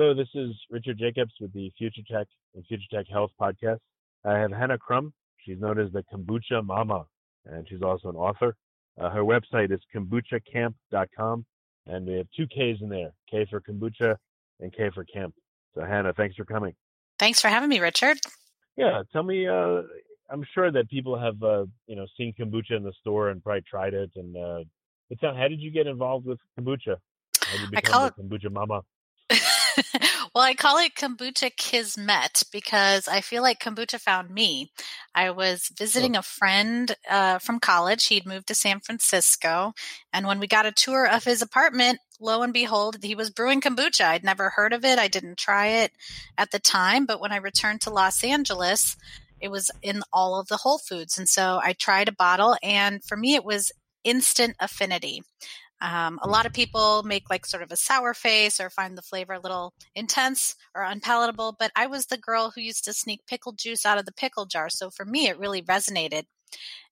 Hello, this is Richard Jacobs with the Future Tech and Future Tech Health podcast. I have Hannah Crum. She's known as the Kombucha Mamma, and she's also an author. Uh, her website is kombuchakamp.com, and we have two K's in there K for kombucha and K for camp. So, Hannah, thanks for coming. Thanks for having me, Richard. Yeah, tell me. Uh, I'm sure that people have, uh, you know, seen kombucha in the store and probably tried it. And uh, tell, how did you get involved with kombucha? How did you become I call it kombucha mama? well, I call it kombucha kismet because I feel like kombucha found me. I was visiting oh. a friend uh, from college. He'd moved to San Francisco. And when we got a tour of his apartment, lo and behold, he was brewing kombucha. I'd never heard of it. I didn't try it at the time. But when I returned to Los Angeles, it was in all of the Whole Foods. And so I tried a bottle. And for me, it was instant affinity. Um, a lot of mm-hmm. people make like sort of a sour face or find the flavor a little intense or unpalatable, but I was the girl who used to sneak pickle juice out of the pickle jar. So for me, it really resonated.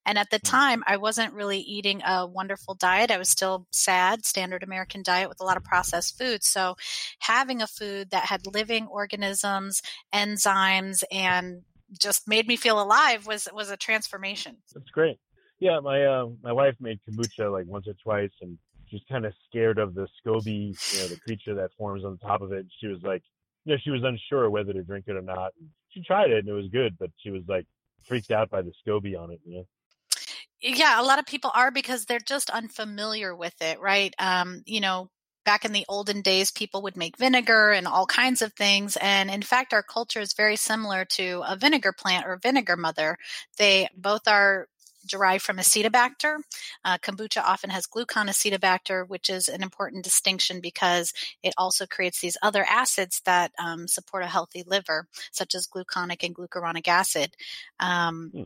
And at the mm. time, I wasn't really eating a wonderful diet. I was still sad, standard American diet with a lot of processed foods. So having a food that had living organisms, enzymes, and just made me feel alive was was a transformation. That's great. Yeah, my uh, my wife made kombucha like once or twice, and she's kind of scared of the SCOBY, you know, the creature that forms on the top of it. She was like, you know, she was unsure whether to drink it or not. She tried it and it was good, but she was like freaked out by the SCOBY on it, you know. Yeah, a lot of people are because they're just unfamiliar with it, right? Um, you know, back in the olden days, people would make vinegar and all kinds of things. And in fact, our culture is very similar to a vinegar plant or vinegar mother. They both are derived from acetobacter. Uh, kombucha often has gluconacetobacter, which is an important distinction because it also creates these other acids that um, support a healthy liver, such as gluconic and glucuronic acid. Um, hmm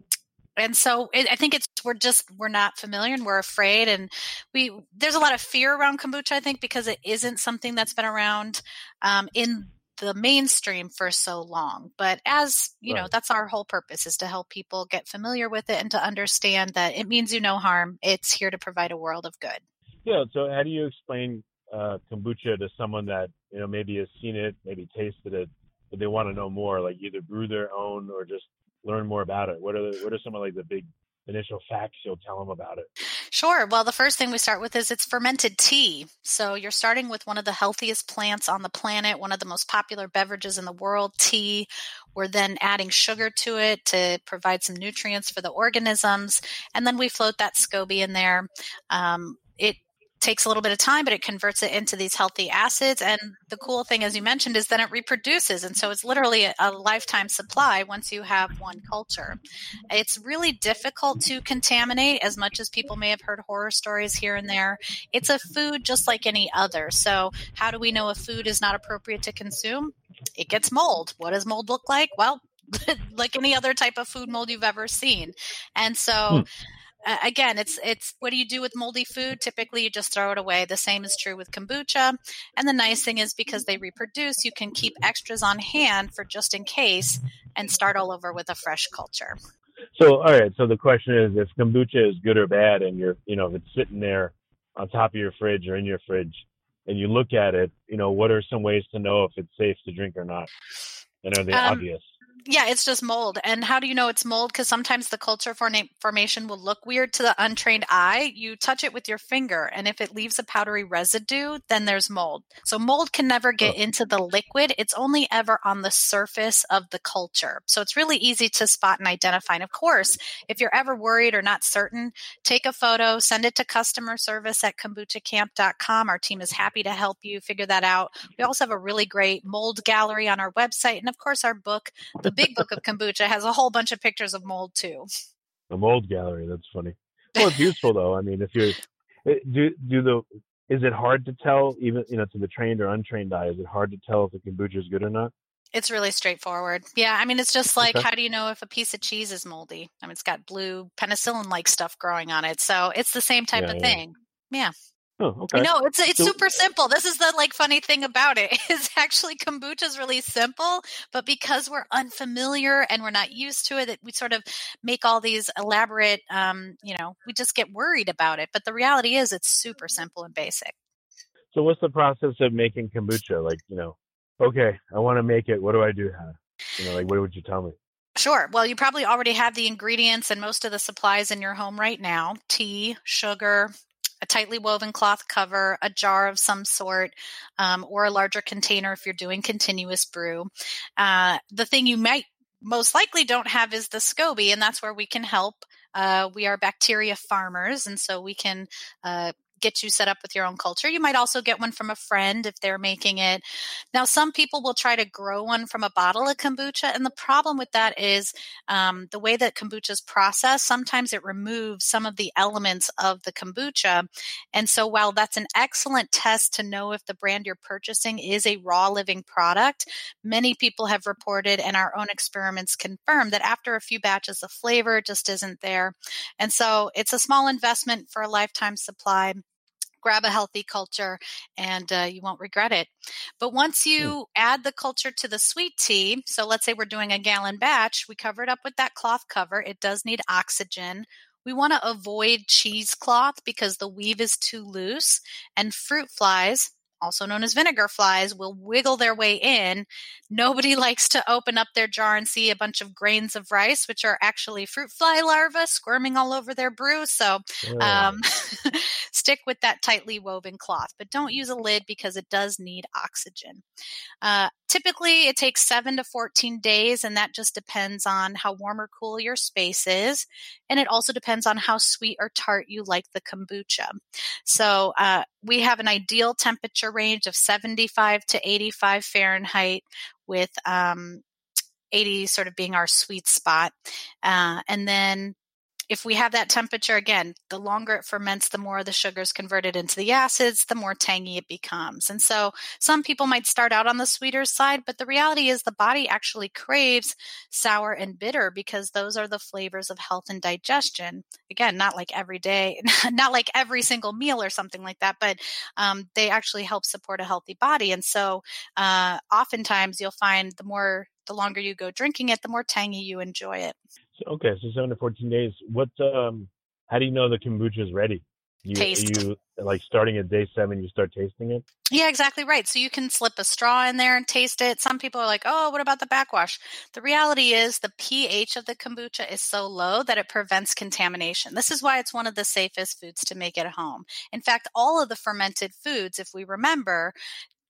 and so it, I think it's we're just we're not familiar and we're afraid and we there's a lot of fear around kombucha I think because it isn't something that's been around um, in the mainstream for so long. But as you right. know, that's our whole purpose is to help people get familiar with it and to understand that it means you no harm. It's here to provide a world of good. Yeah. So how do you explain uh, kombucha to someone that you know maybe has seen it, maybe tasted it, but they want to know more, like either brew their own or just learn more about it? What are the, what are some of like the big initial facts you'll tell them about it? Sure. Well, the first thing we start with is it's fermented tea. So you're starting with one of the healthiest plants on the planet, one of the most popular beverages in the world, tea. We're then adding sugar to it to provide some nutrients for the organisms. And then we float that SCOBY in there. Um, it takes a little bit of time, but it converts it into these healthy acids. And the cool thing, as you mentioned, is then it reproduces. And so it's literally a, a, lifetime supply once you have one culture. It's really difficult to contaminate as much as people may have heard horror stories here and there. It's a food just like any other. So, how do we know a food is not appropriate to consume? It gets mold. What does mold look like? Well, like any other type of food mold you've ever seen. And so, hmm uh, again, it's it's what do you do with moldy food? Typically, you just throw it away. The same is true with kombucha. And the nice thing is because they reproduce, you can keep extras on hand for just in case and start all over with a fresh culture. So, all right. So the question is, if kombucha is good or bad, and you're, you know, if it's sitting there on top of your fridge or in your fridge, and you look at it, you know, what are some ways to know if it's safe to drink or not? And are they um, obvious? Yeah, it's just mold. And how do you know it's mold? Because sometimes the culture formation will look weird to the untrained eye. You touch it with your finger, and if it leaves a powdery residue, then there's mold. So mold can never get oh. into the liquid. It's only ever on the surface of the culture. So it's really easy to spot and identify. And of course, if you're ever worried or not certain, take a photo, send it to customer service at kombuchakamp.com. Our team is happy to help you figure that out. We also have a really great mold gallery on our website. And of course, our book, The Big Book of Kombucha, has a whole bunch of pictures of mold too. The mold gallery. That's funny. Well, it's useful though. I mean, if you're, eh, do, do the, is it hard to tell even, you know, to the trained or untrained eye, is it hard to tell if the kombucha is good or not? It's really straightforward. Yeah, I mean, it's just like okay. how do you know if a piece of cheese is moldy? I mean, it's got blue penicillin like stuff growing on it. So it's the same type yeah, of yeah. thing. Yeah. Oh, okay. No, it's it's so, super simple. This is the like funny thing about it is actually kombucha is really simple, but because we're unfamiliar and we're not used to it, that we sort of make all these elaborate. Um, you know, we just get worried about it. But the reality is, it's super simple and basic. So, what's the process of making kombucha? Like, you know, okay, I want to make it. What do I do? You know, like, what would you tell me? Sure. Well, you probably already have the ingredients and most of the supplies in your home right now tea, sugar, a tightly woven cloth cover, a jar of some sort, um, or a larger container if you're doing continuous brew. Uh, the thing you might most likely don't have is the SCOBY, and that's where we can help. Uh, we are bacteria farmers, and so we can uh, get you set up with your own culture. You might also get one from a friend if they're making it. Now, some people will try to grow one from a bottle of kombucha, and the problem with that is um, the way that kombucha is processed. Sometimes it removes some of the elements of the kombucha, and so while that's an excellent test to know if the brand you're purchasing is a raw living product, many people have reported, and our own experiments confirm that after a few batches, the flavor just isn't there, and so it's a small investment for a lifetime supply grab a healthy culture and uh, you won't regret it. But once you add the culture to the sweet tea, so let's say we're doing a gallon batch, we cover it up with that cloth cover. It does need oxygen. We want to avoid cheesecloth because the weave is too loose and fruit flies also known as vinegar flies, will wiggle their way in. Nobody likes to open up their jar and see a bunch of grains of rice, which are actually fruit fly larvae squirming all over their brew. So um, stick with that tightly woven cloth, but don't use a lid because it does need oxygen. Uh, typically, it takes seven to 14 days, and that just depends on how warm or cool your space is. And it also depends on how sweet or tart you like the kombucha. So uh, we have an ideal temperature range of 75 to 85 Fahrenheit with um, 80 sort of being our sweet spot. Uh, and then if we have that temperature again, the longer it ferments, the more the sugar is converted into the acids, the more tangy it becomes. And so some people might start out on the sweeter side, but the reality is the body actually craves sour and bitter because those are the flavors of health and digestion. Again, not like every day, not like every single meal or something like that, but um, they actually help support a healthy body. And so uh, oftentimes you'll find the more the longer you go drinking it, the more tangy you enjoy it. Okay, so seven to fourteen days. What? Um, how do you know the kombucha is ready? You, Taste. You like starting at day seven, you start tasting it. Yeah, exactly right. So you can slip a straw in there and taste it. Some people are like, "Oh, what about the backwash?" The reality is, the pH of the kombucha is so low that it prevents contamination. This is why it's one of the safest foods to make at home. In fact, all of the fermented foods, if we remember,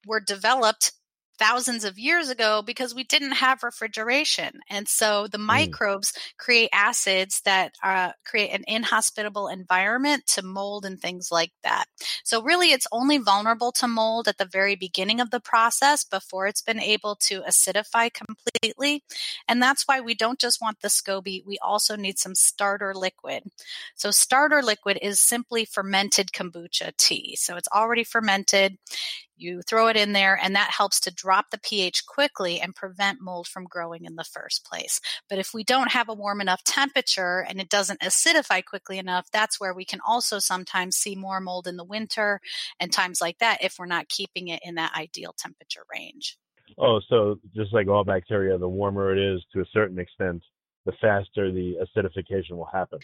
were developed thousands of years ago because we didn't have refrigeration. And so the mm. microbes create acids that uh, create an inhospitable environment to mold and things like that. So, really, it's only vulnerable to mold at the very beginning of the process before it's been able to acidify completely. And that's why we don't just want the SCOBY, we also need some starter liquid. So, starter liquid is simply fermented kombucha tea. So, it's already fermented. You throw it in there, and that helps to drop the pH quickly and prevent mold from growing in the first place. But if we don't have a warm enough temperature and it doesn't acidify quickly enough, that's where we can also sometimes see more mold in the winter and times like that if we're not keeping it in that ideal temperature range. Oh, so just like all bacteria, the warmer it is to a certain extent, the faster the acidification will happen.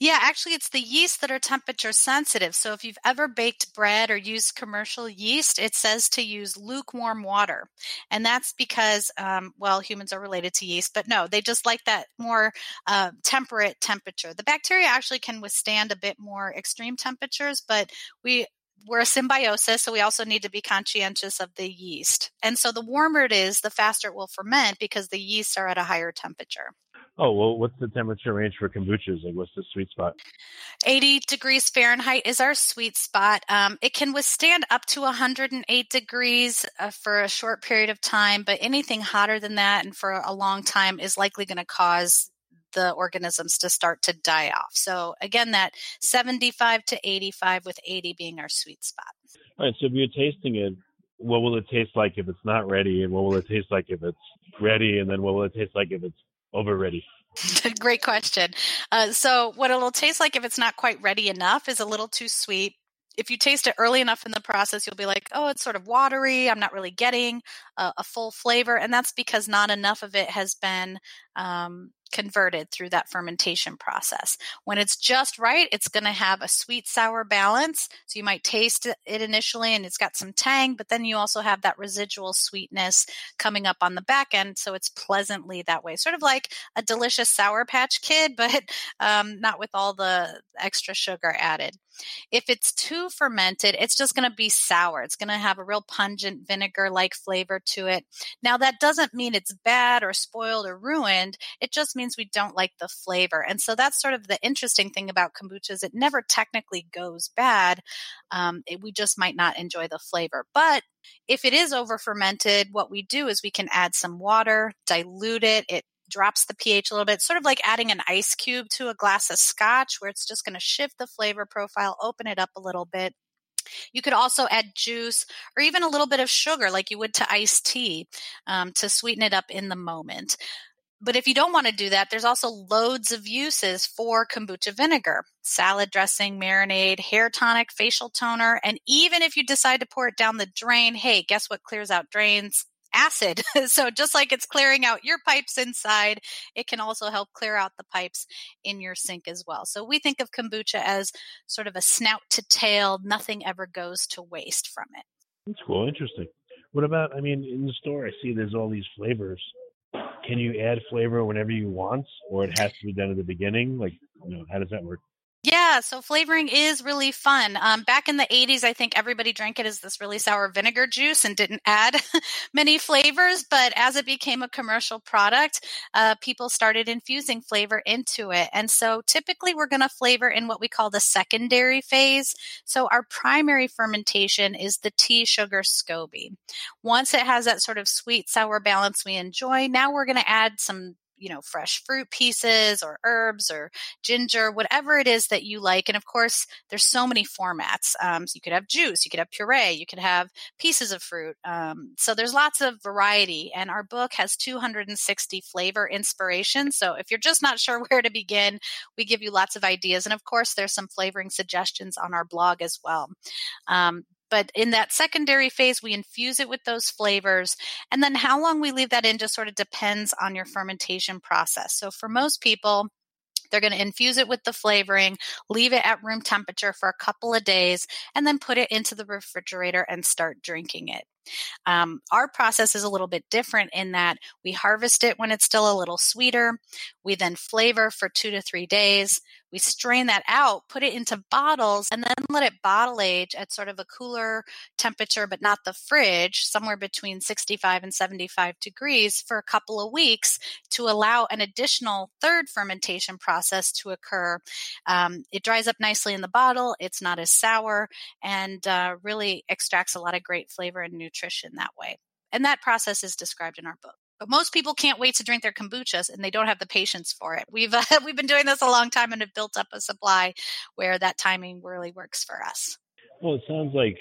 Yeah, actually, it's the yeast that are temperature sensitive. So if you've ever baked bread or used commercial yeast, it says to use lukewarm water. And that's because, um, well, humans are related to yeast, but no, they just like that more uh, temperate temperature. The bacteria actually can withstand a bit more extreme temperatures, but we we're a symbiosis, so we also need to be conscientious of the yeast. And so the warmer it is, the faster it will ferment because the yeasts are at a higher temperature. Oh well, what's the temperature range for kombuchas? Like, what's the sweet spot? 80 degrees Fahrenheit is our sweet spot. Um, it can withstand up to 108 degrees uh, for a short period of time, but anything hotter than that and for a long time is likely going to cause the organisms to start to die off. So again, that 75 to 85 with 80 being our sweet spot. All right. So if you're tasting it, what will it taste like if it's not ready? And what will it taste like if it's ready? And then what will it taste like if it's over ready? Great question. Uh, so, what it'll taste like if it's not quite ready enough is a little too sweet. If you taste it early enough in the process, you'll be like, oh, it's sort of watery. I'm not really getting a, a full flavor. And that's because not enough of it has been um, converted through that fermentation process. When it's just right, it's going to have a sweet sour balance. So you might taste it initially and it's got some tang, but then you also have that residual sweetness coming up on the back end. So it's pleasantly that way, sort of like a delicious Sour Patch Kid, but um, not with all the extra sugar added. If it's too fermented, it's just going to be sour. It's going to have a real pungent vinegar like flavor to it. Now, that doesn't mean it's bad or spoiled or ruined. It just means we don't like the flavor. And so that's sort of the interesting thing about kombucha is it never technically goes bad. Um, it, we just might not enjoy the flavor. But if it is over fermented, what we do is we can add some water, dilute it. It drops the pH a little bit, sort of like adding an ice cube to a glass of scotch, where it's just going to shift the flavor profile, open it up a little bit. You could also add juice or even a little bit of sugar, like you would to iced tea, um, to sweeten it up in the moment. But if you don't want to do that, there's also loads of uses for kombucha vinegar salad dressing, marinade, hair tonic, facial toner. And even if you decide to pour it down the drain, hey, guess what clears out drains? acid. so just like it's clearing out your pipes inside, it can also help clear out the pipes in your sink as well. So we think of kombucha as sort of a snout to tail, nothing ever goes to waste from it. That's cool. Interesting. What about, I mean, in the store, I see there's all these flavors. Can you add flavor whenever you want, or it has to be done at the beginning? Like, you know, how does that work? Yeah, so flavoring is really fun. Um, back in the 80s, I think everybody drank it as this really sour vinegar juice and didn't add many flavors. But as it became a commercial product, uh, people started infusing flavor into it. And so typically we're going to flavor in what we call the secondary phase. So our primary fermentation is the tea sugar SCOBY. Once it has that sort of sweet sour balance we enjoy, now we're going to add some you know, fresh fruit pieces or herbs or ginger, whatever it is that you like. And of course, there's so many formats. Um, so you could have juice, you could have puree, you could have pieces of fruit. Um, so there's lots of variety. And our book has 260 flavor inspirations. So if you're just not sure where to begin, we give you lots of ideas. And of course, there's some flavoring suggestions on our blog as well. Um, but in that secondary phase, we infuse it with those flavors. And then how long we leave that in just sort of depends on your fermentation process. So for most people, they're going to infuse it with the flavoring, leave it at room temperature for a couple of days, and then put it into the refrigerator and start drinking it. Um, our process is a little bit different in that we harvest it when it's still a little sweeter. We then flavor for two to three days. We strain that out, put it into bottles, and then let it bottle age at sort of a cooler temperature, but not the fridge, somewhere between 65 and 75 degrees for a couple of weeks to allow an additional third fermentation process to occur. Um, it dries up nicely in the bottle, it's not as sour, and uh, really extracts a lot of great flavor and nutrition that way. And that process is described in our book. But most people can't wait to drink their kombuchas and they don't have the patience for it. We've uh, we've been doing this a long time and have built up a supply where that timing really works for us. Well, it sounds like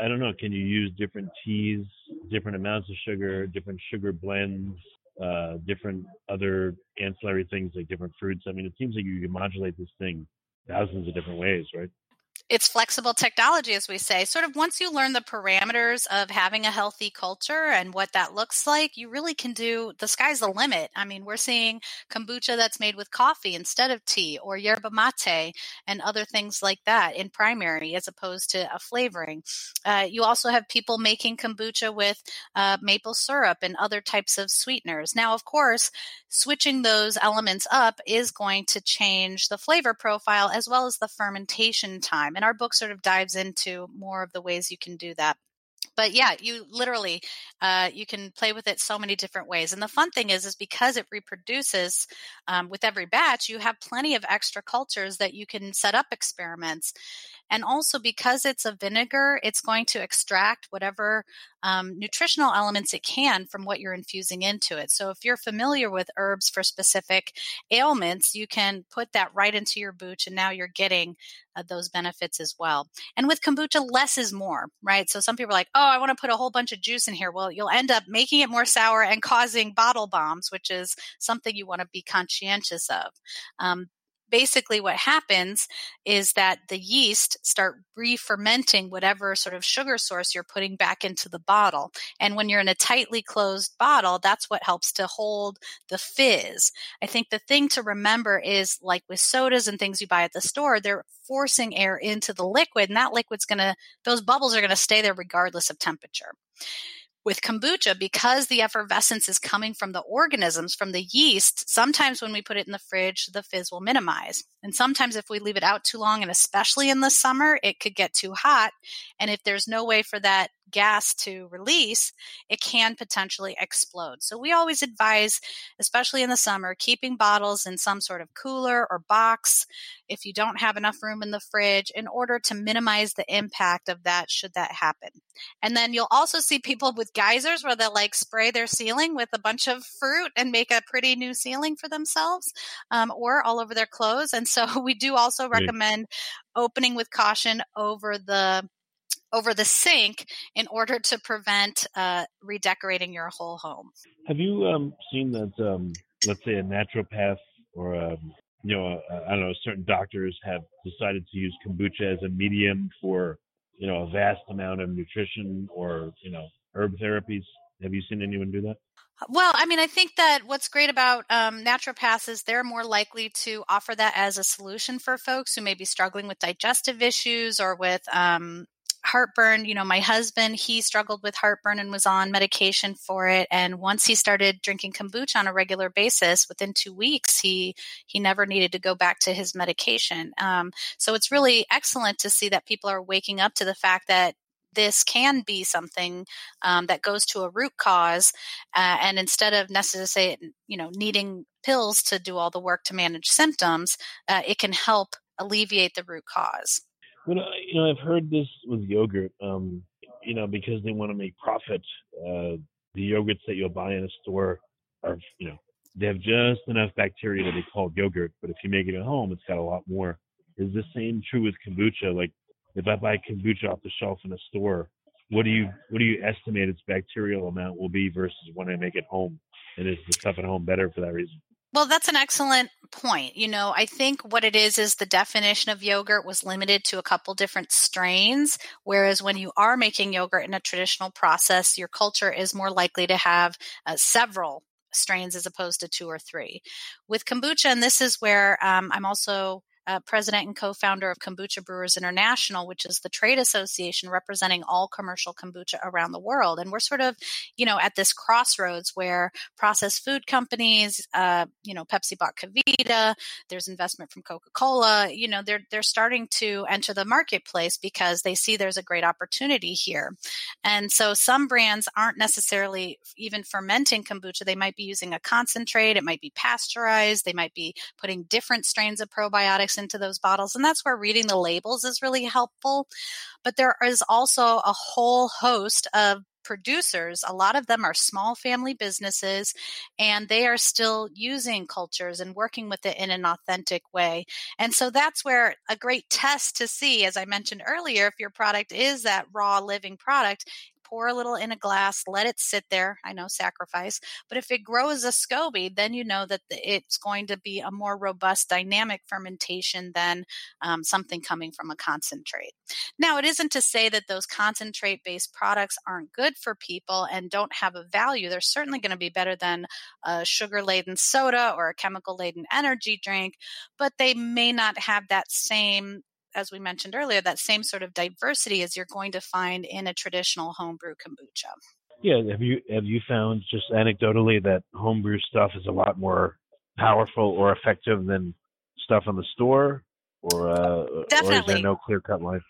I, don't know. Can you use different teas, different amounts of sugar, different sugar blends, uh, different other ancillary things like different fruits? I mean, it seems like you can modulate this thing thousands of different ways, right? It's flexible technology, as we say. Sort of once you learn the parameters of having a healthy culture and what that looks like, you really can do the sky's the limit. I mean, we're seeing kombucha that's made with coffee instead of tea, or yerba mate and other things like that in primary as opposed to a flavoring. Uh, you also have people making kombucha with uh, maple syrup and other types of sweeteners. Now, of course, switching those elements up is going to change the flavor profile as well as the fermentation time and our book sort of dives into more of the ways you can do that. But yeah you literally uh, you can play with it so many different ways and the fun thing is is because it reproduces um, with every batch you have plenty of extra cultures that you can set up experiments and also because it's a vinegar, it's going to extract whatever um, nutritional elements it can from what you're infusing into it. So if you're familiar with herbs for specific ailments, you can put that right into your booch, and now you're getting uh, those benefits as well. And with kombucha, less is more, right? So some people are like, oh, I want to put a whole bunch of juice in here. Well, you'll end up making it more sour and causing bottle bombs, which is something you want to be conscientious of. Um, basically what happens is that the yeast start re-fermenting whatever sort of sugar source you're putting back into the bottle. And when you're in a tightly closed bottle that's what helps to hold the fizz. I think the thing to remember is like with sodas and things you buy at the store they're forcing air into the liquid and that liquid's going to those bubbles are going to stay there regardless of temperature with kombucha, because the effervescence is coming from the organisms, from the yeast, sometimes when we put it in the fridge, the fizz will minimize. And sometimes if we leave it out too long, and especially in the summer, it could get too hot. And if there's no way for that gas to release, it can potentially explode. So we always advise, especially in the summer, keeping bottles in some sort of cooler or box if you don't have enough room in the fridge in order to minimize the impact of that should that happen. And then you'll also see people with geysers where they'll like spray their ceiling with a bunch of fruit and make a pretty new ceiling for themselves um, or all over their clothes. And so we do also recommend opening with caution over the over the sink in order to prevent uh, redecorating your whole home. Have you um, seen that, um, let's say, a naturopath or a, um, you know, I don't know, certain doctors have decided to use kombucha as a medium for, you know, a vast amount of nutrition or, you know, herb therapies? Have you seen anyone do that? Well, I mean, I think that what's great about um, naturopaths is they're more likely to offer that as a solution for folks who may be struggling with digestive issues or with um, heartburn, you know, my husband, he struggled with heartburn and was on medication for it. And once he started drinking kombucha on a regular basis, within two weeks, he he never needed to go back to his medication. Um, so it's really excellent to see that people are waking up to the fact that this can be something um, that goes to a root cause, uh, and instead of necessarily, you know, needing pills to do all the work to manage symptoms, uh, it can help alleviate the root cause. Well, you know, I've heard this with yogurt. Um, you know, because they want to make profit. Uh, the yogurts that you'll buy in a store are, you know, they have just enough bacteria that they call yogurt. But if you make it at home, it's got a lot more. Is the same true with kombucha? Like, if I buy kombucha off the shelf in a store, what do you what do you estimate its bacterial amount will be versus when I make it home? And is the stuff at home better for that reason? Well, that's an excellent point. You know, I think what it is is the definition of yogurt was limited to a couple different strains, whereas when you are making yogurt in a traditional process, your culture is more likely to have uh, several strains as opposed to two or three. With kombucha, and this is where um, I'm also uh, president and co-founder of Kombucha Brewers International, which is the trade association representing all commercial kombucha around the world. And we're sort of, you know, at this crossroads where processed food companies, uh, you know, Pepsi bought KeVita, there's investment from Coca-Cola, you know, they're they're starting to enter the marketplace because they see there's a great opportunity here. And so some brands aren't necessarily even fermenting kombucha. They might be using a concentrate, it might be pasteurized, they might be putting different strains of probiotics into those bottles. And that's where reading the labels is really helpful. But there is also a whole host of producers, a lot of them are small family businesses and they are still using cultures and working with it in an authentic way. And so that's where a great test to see, as I mentioned earlier, if your product is that raw living product, pour a little in a glass, let it sit there. I know sacrifice, but if it grows a SCOBY, then you know that it's going to be a more robust dynamic fermentation than um, something coming from a concentrate. Now, it isn't to say that those concentrate based products aren't good for people and don't have a value. They're certainly going to be better than a sugar laden soda or a chemical laden energy drink, but they may not have that same as we mentioned earlier, that same sort of diversity as you're going to find in a traditional homebrew kombucha. Yeah, have you have you found just anecdotally that homebrew stuff is a lot more powerful or effective than stuff on the store, or uh, Definitely. or is there no clear cut line?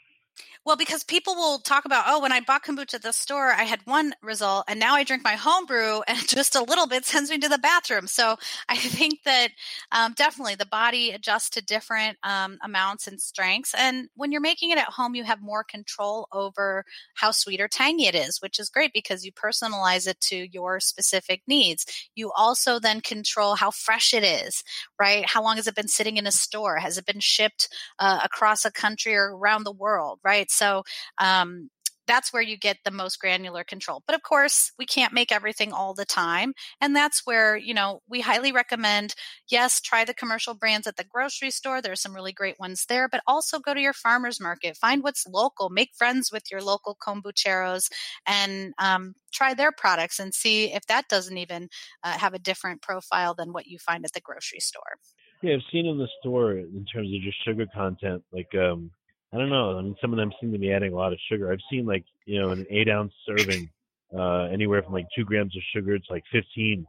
Well, because people will talk about, oh, when I bought kombucha at the store, I had one result, and now I drink my homebrew, and just a little bit sends me to the bathroom. So I think that um, definitely the body adjusts to different um, amounts and strengths. And when you're making it at home, you have more control over how sweet or tangy it is, which is great because you personalize it to your specific needs. You also then control how fresh it is, right? How long has it been sitting in a store? Has it been shipped uh, across a country or around the world, right? So um, that's where you get the most granular control. But of course, we can't make everything all the time. And that's where, you know, we highly recommend yes, try the commercial brands at the grocery store. There's some really great ones there, but also go to your farmer's market, find what's local, make friends with your local kombucheros, and um, try their products and see if that doesn't even uh, have a different profile than what you find at the grocery store. Yeah, I've seen in the store in terms of just sugar content, like um, I don't know. I mean, some of them seem to be adding a lot of sugar. I've seen like you know an eight ounce serving, uh, anywhere from like two grams of sugar to like fifteen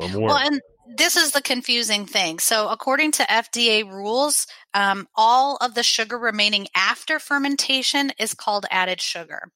or more. Well, and this is the confusing thing. So, according to FDA rules, um, all of the sugar remaining after fermentation is called added sugar.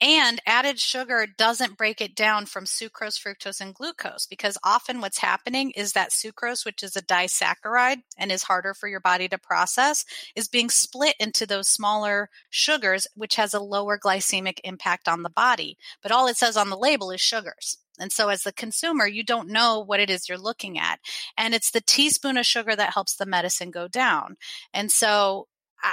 And added sugar doesn't break it down from sucrose, fructose, and glucose because often what's happening is that sucrose, which is a disaccharide and is harder for your body to process, is being split into those smaller sugars, which has a lower glycemic impact on the body. But all it says on the label is sugars. And so, as the consumer, you don't know what it is you're looking at. And it's the teaspoon of sugar that helps the medicine go down. And so,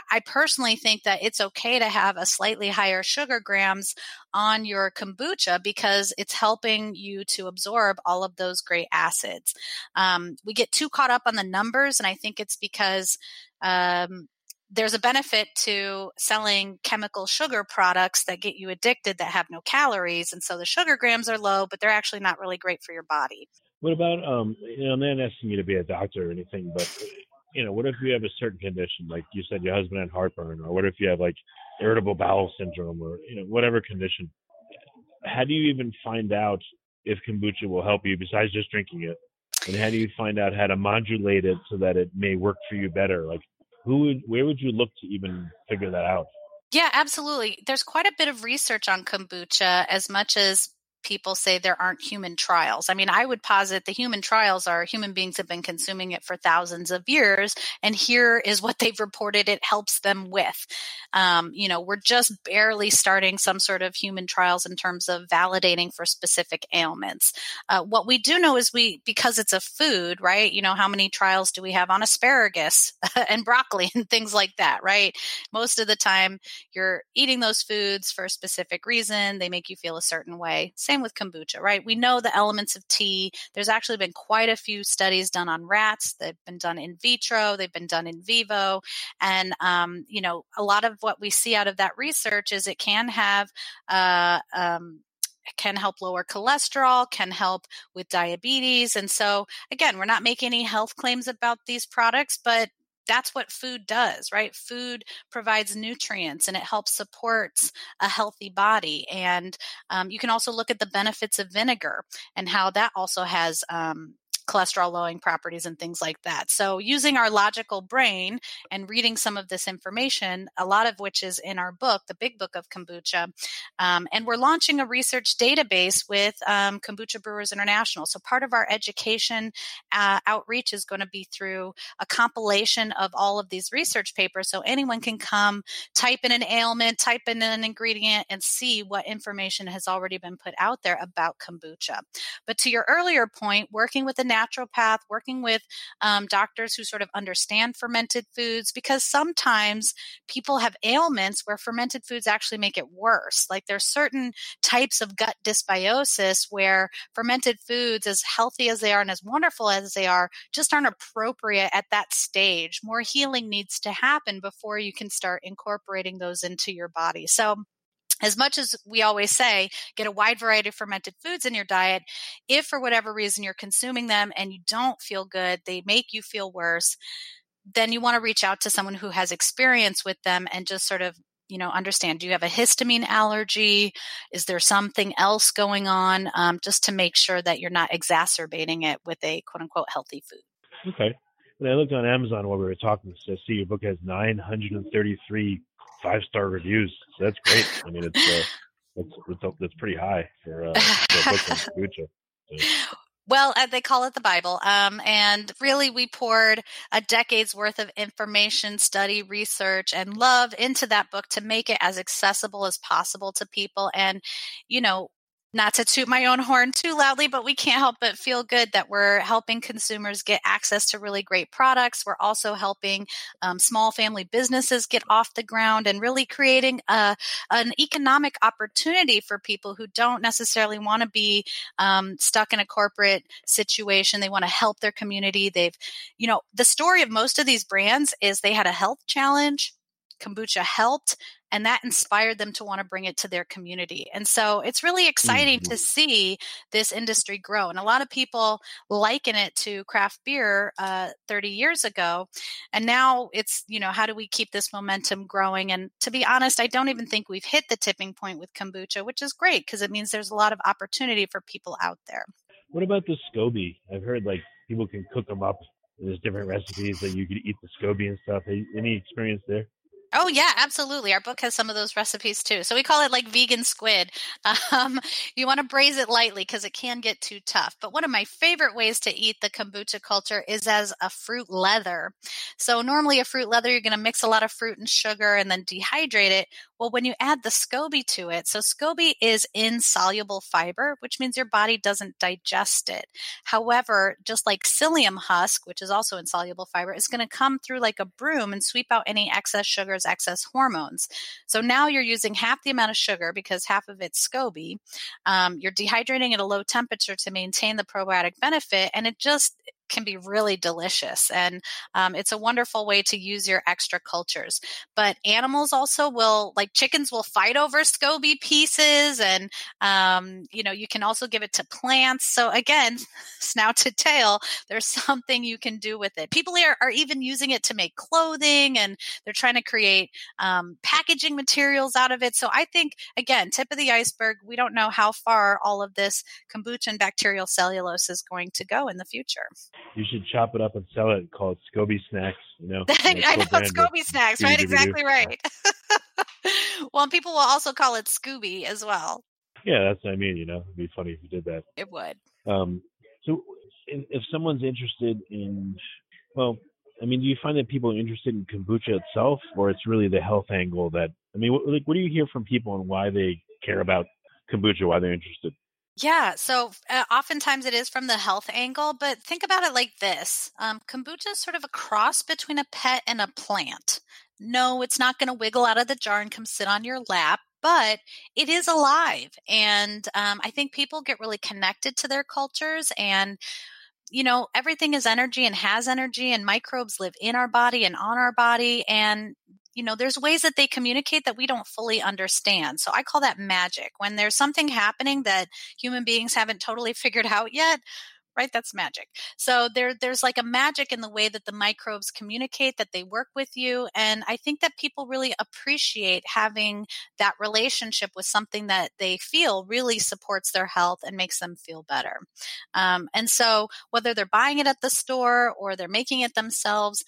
I personally think that it's okay to have a slightly higher sugar grams on your kombucha because it's helping you to absorb all of those great acids. Um, we get too caught up on the numbers, and I think it's because um, there's a benefit to selling chemical sugar products that get you addicted that have no calories. And so the sugar grams are low, but they're actually not really great for your body. What about, um, you know, I'm not asking you to be a doctor or anything, but you know, what if you have a certain condition, like you said, your husband had heartburn, or what if you have like irritable bowel syndrome, or you know, whatever condition? How do you even find out if kombucha will help you besides just drinking it? And how do you find out how to modulate it so that it may work for you better? Like, who would, where would you look to even figure that out? Yeah, absolutely. There's quite a bit of research on kombucha, as much as people say there aren't human trials. I mean, I would posit the human trials are human beings have been consuming it for thousands of years, and here is what they've reported it helps them with. Um, you know, we're just barely starting some sort of human trials in terms of validating for specific ailments. Uh, what we do know is we, because it's a food, right? You know, how many trials do we have on asparagus and broccoli and things like that, right? Most of the time, you're eating those foods for a specific reason. They make you feel a certain way. With kombucha, right? We know the elements of tea. There's actually been quite a few studies done on rats. They've been done in vitro. They've been done in vivo. And, um, you know, a lot of what we see out of that research is it can have, uh, um, can help lower cholesterol, can help with diabetes. And so, again, we're not making any health claims about these products, but that's what food does, right? Food provides nutrients and it helps supports a healthy body. And um, you can also look at the benefits of vinegar and how that also has um, cholesterol lowering properties and things like that. So, using our logical brain and reading some of this information, a lot of which is in our book, the Big Book of Kombucha, um, and we're launching a research database with um, Kombucha Brewers International. So, part of our education uh, outreach is going to be through a compilation of all of these research papers. So, anyone can come, type in an ailment, type in an ingredient, and see what information has already been put out there about kombucha. But to your earlier point, working with the naturopath, working with um, doctors who sort of understand fermented foods, because sometimes people have ailments where fermented foods actually make it worse. Like there's certain types of gut dysbiosis where fermented foods, as healthy as they are and as wonderful as they are, just aren't appropriate at that stage. More healing needs to happen before you can start incorporating those into your body. So, as much as we always say, get a wide variety of fermented foods in your diet, if for whatever reason you're consuming them and you don't feel good, they make you feel worse, then you want to reach out to someone who has experience with them and just sort of you know understand do you have a histamine allergy? Is there something else going on? Um, just to make sure that you're not exacerbating it with a quote unquote healthy food. Okay. When i looked on amazon while we were talking so see your book has 933 five star reviews. That's great i mean it's uh, that's, that's, that's pretty high for, uh, for a book on kombucha so. Well, uh, they call it the Bible. Um, and really, we poured a decade's worth of information, study, research, and love into that book to make it as accessible as possible to people. And, you know, not to toot my own horn too loudly, but we can't help but feel good that we're helping consumers get access to really great products. We're also helping um, small family businesses get off the ground and really creating a, an economic opportunity for people who don't necessarily want to be um, stuck in a corporate situation. They want to help their community. They've, you know, the story of most of these brands is they had a health challenge kombucha helped and that inspired them to want to bring it to their community. And so it's really exciting mm-hmm. to see this industry grow. And a lot of people liken it to craft beer uh, 30 years ago. And now it's, you know, how do we keep this momentum growing? And to be honest, I don't even think we've hit the tipping point with kombucha, which is great because it means there's a lot of opportunity for people out there. What about the SCOBY? I've heard like people can cook them up. There's different recipes that you could eat the SCOBY and stuff. Any experience there? Oh yeah, absolutely. Our book has some of those recipes too. So we call it like vegan squid. Um, you want to braise it lightly because it can get too tough. But one of my favorite ways to eat the kombucha culture is as a fruit leather. So normally a fruit leather, you're going to mix a lot of fruit and sugar and then dehydrate it. Well, when you add the SCOBY to it, so SCOBY is insoluble fiber, which means your body doesn't digest it. However, just like psyllium husk, which is also insoluble fiber, is going to come through like a broom and sweep out any excess sugars, excess hormones. So now you're using half the amount of sugar because half of it's SCOBY. Um, you're dehydrating at a low temperature to maintain the probiotic benefit, and it just can be really delicious. And um, it's a wonderful way to use your extra cultures. But animals also will, like chickens, will fight over SCOBY pieces. And, um, you know, you can also give it to plants. So again, snout to tail, there's something you can do with it. People are, are even using it to make clothing and they're trying to create um, packaging materials out of it. So I think, again, tip of the iceberg, we don't know how far all of this kombucha and bacterial cellulose is going to go in the future you should chop it up and sell it and call it SCOBY Snacks. You know, I know SCOBY Snacks, right? Exactly right. well, people will also call it Scooby as well. Yeah, that's what I mean. You know, it'd be funny if you did that. It would. Um, so, if someone's interested in, well, I mean, do you find that people are interested in kombucha itself, or it's really the health angle that? I mean, what, like, what do you hear from people and why they care about kombucha, why they're interested? Yeah, so uh, oftentimes it is from the health angle, but think about it like this um, kombucha is sort of a cross between a pet and a plant. No, it's not going to wiggle out of the jar and come sit on your lap, but it is alive. And um, I think people get really connected to their cultures and you know, everything is energy and has energy, and microbes live in our body and on our body. And you know, there's ways that they communicate that we don't fully understand. So I call that magic. When there's something happening that human beings haven't totally figured out yet, right that's magic so there there's like a magic in the way that the microbes communicate that they work with you and i think that people really appreciate having that relationship with something that they feel really supports their health and makes them feel better um, and so whether they're buying it at the store or they're making it themselves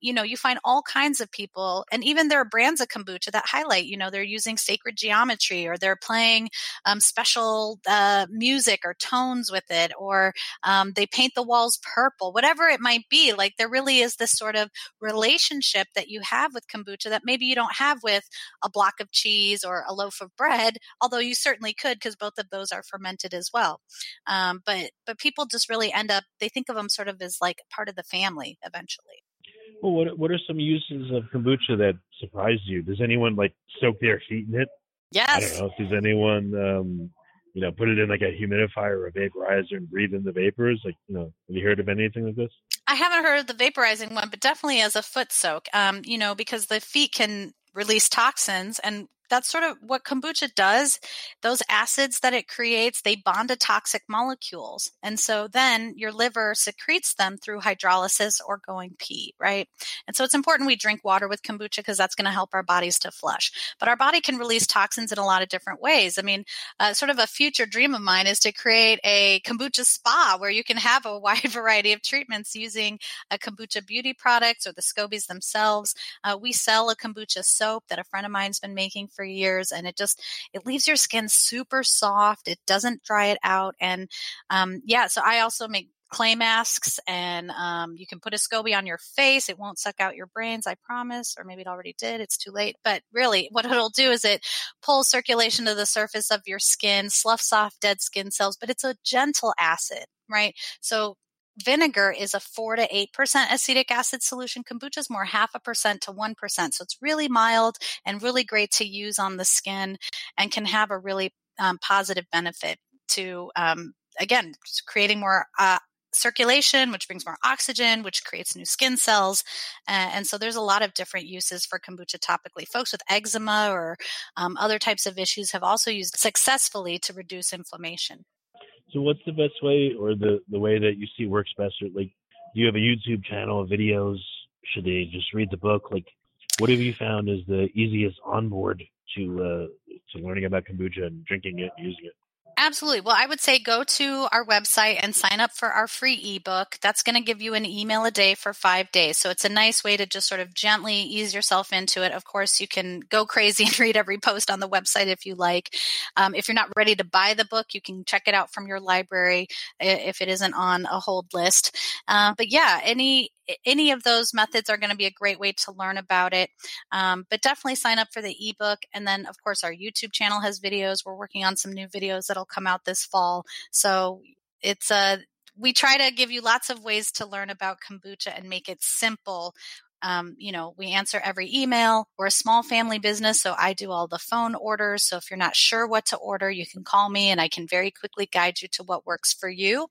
you know, you find all kinds of people, and even there are brands of kombucha that highlight, you know, they're using sacred geometry or they're playing um, special uh, music or tones with it, or um, they paint the walls purple, whatever it might be. Like there really is this sort of relationship that you have with kombucha that maybe you don't have with a block of cheese or a loaf of bread, although you certainly could because both of those are fermented as well. Um, but but people just really end up they think of them sort of as like part of the family eventually. Well, what what are some uses of kombucha that surprised you? Does anyone like soak their feet in it? Yes. I don't know. Does anyone um, you know put it in like a humidifier or a vaporizer and breathe in the vapors? Like you know, have you heard of anything like this? I haven't heard of the vaporizing one, but definitely as a foot soak. Um, you know, because the feet can release toxins and that's sort of what kombucha does. Those acids that it creates, they bond to toxic molecules. And so then your liver secretes them through hydrolysis or going pee, right? And so it's important we drink water with kombucha because that's going to help our bodies to flush. But our body can release toxins in a lot of different ways. I mean, uh, sort of a future dream of mine is to create a kombucha spa where you can have a wide variety of treatments using a kombucha beauty products or the scobies themselves. Uh, we sell a kombucha soap that a friend of mine's been making for for years and it just it leaves your skin super soft it doesn't dry it out and um, yeah so i also make clay masks and um, you can put a SCOBY on your face. It won't suck out your brains, I promise, or maybe it already did. It's too late. But really, what it'll do is it pulls circulation to the surface of your skin, sloughs off dead skin cells, but it's a gentle acid, right? So vinegar is a 4 to 8% acetic acid solution. Kombucha is more half a percent to 1%. So it's really mild and really great to use on the skin and can have a really um, positive benefit to, um, again, creating more uh, circulation, which brings more oxygen, which creates new skin cells. Uh, and so there's a lot of different uses for kombucha topically. Folks with eczema or um, other types of issues have also used successfully to reduce inflammation. So what's the best way or the, the way that you see works best? Or like, do you have a YouTube channel, of videos? Should they just read the book? Like, what have you found is the easiest onboard to uh, to learning about kombucha and drinking it and using it? Absolutely. Well, I would say go to our website and sign up for our free ebook. That's going to give you an email a day for five days. So it's a nice way to just sort of gently ease yourself into it. Of course, you can go crazy and read every post on the website if you like. Um, if you're not ready to buy the book, you can check it out from your library if it isn't on a hold list. Uh, but yeah, any any of those methods are going to be a great way to learn about it. Um, but definitely sign up for the ebook. And then, of course, our YouTube channel has videos. We're working on some new videos that'll come out this fall. So it's a we try to give you lots of ways to learn about kombucha and make it simple um, you know, we answer every email. We're a small family business, so I do all the phone orders. So if you're not sure what to order, you can call me and I can very quickly guide you to what works for you.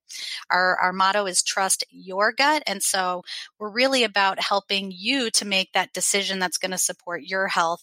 Our, our motto is trust your gut. And so we're really about helping you to make that decision that's going to support your health.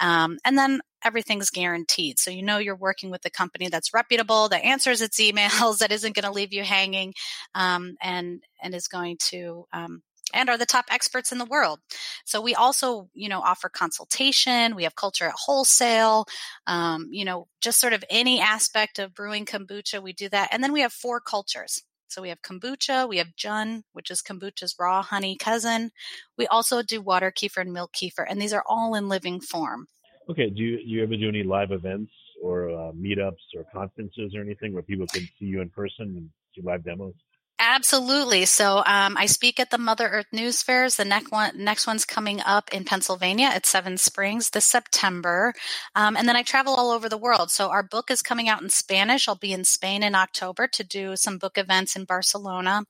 Um, and then everything's guaranteed. So you know you're working with a company that's reputable, that answers its emails, that isn't going to leave you hanging, um, and and is going to um, and are the top experts in the world. So we also, you know, offer consultation. We have culture at wholesale. Um, you know, just sort of any aspect of brewing kombucha, we do that. And then we have four cultures. So we have kombucha, we have jun, which is kombucha's raw honey cousin. We also do water kefir and milk kefir, and these are all in living form. Okay. Do you, you ever do any live events or uh, meetups or conferences or anything where people can see you in person and see live demos? Absolutely. So um, I speak at the Mother Earth News Fairs. The next one, next one's coming up in Pennsylvania at Seven Springs this September, um, and then I travel all over the world. So our book is coming out in Spanish. I'll be in Spain in October to do some book events in Barcelona,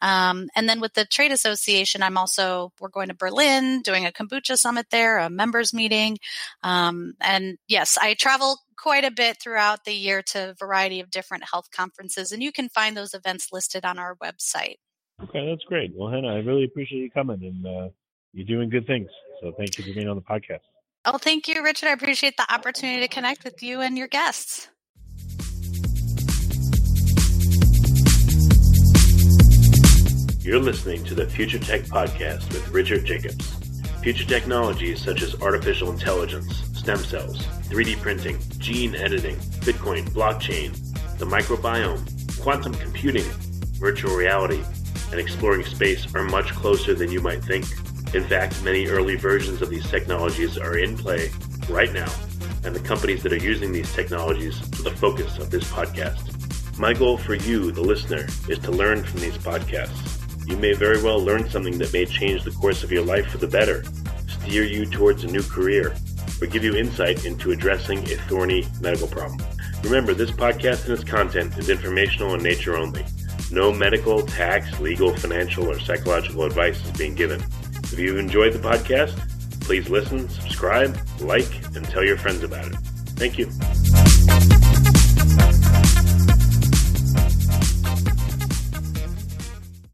um, and then with the trade association, I'm also we're going to Berlin doing a kombucha summit there, a members meeting, um, and yes, I travel quite a bit throughout the year to a variety of different health conferences, and you can find those events listed on our website. Okay, that's great. Well, Hannah, I really appreciate you coming, and uh, you're doing good things. So thank you for being on the podcast. Oh, thank you, Richard. I appreciate the opportunity to connect with you and your guests. You're listening to the Future Tech Podcast with Richard Jacobs. Future technologies such as artificial intelligence, stem cells, 3D printing, gene editing, Bitcoin, blockchain, the microbiome, quantum computing, virtual reality, and exploring space are much closer than you might think. In fact, many early versions of these technologies are in play right now, and the companies that are using these technologies are the focus of this podcast. My goal for you, the listener, is to learn from these podcasts. You may very well learn something that may change the course of your life for the better, steer you towards a new career, or give you insight into addressing a thorny medical problem. Remember, this podcast and its content is informational in nature only. No medical, tax, legal, financial, or psychological advice is being given. If you've enjoyed the podcast, please listen, subscribe, like, and tell your friends about it. Thank you.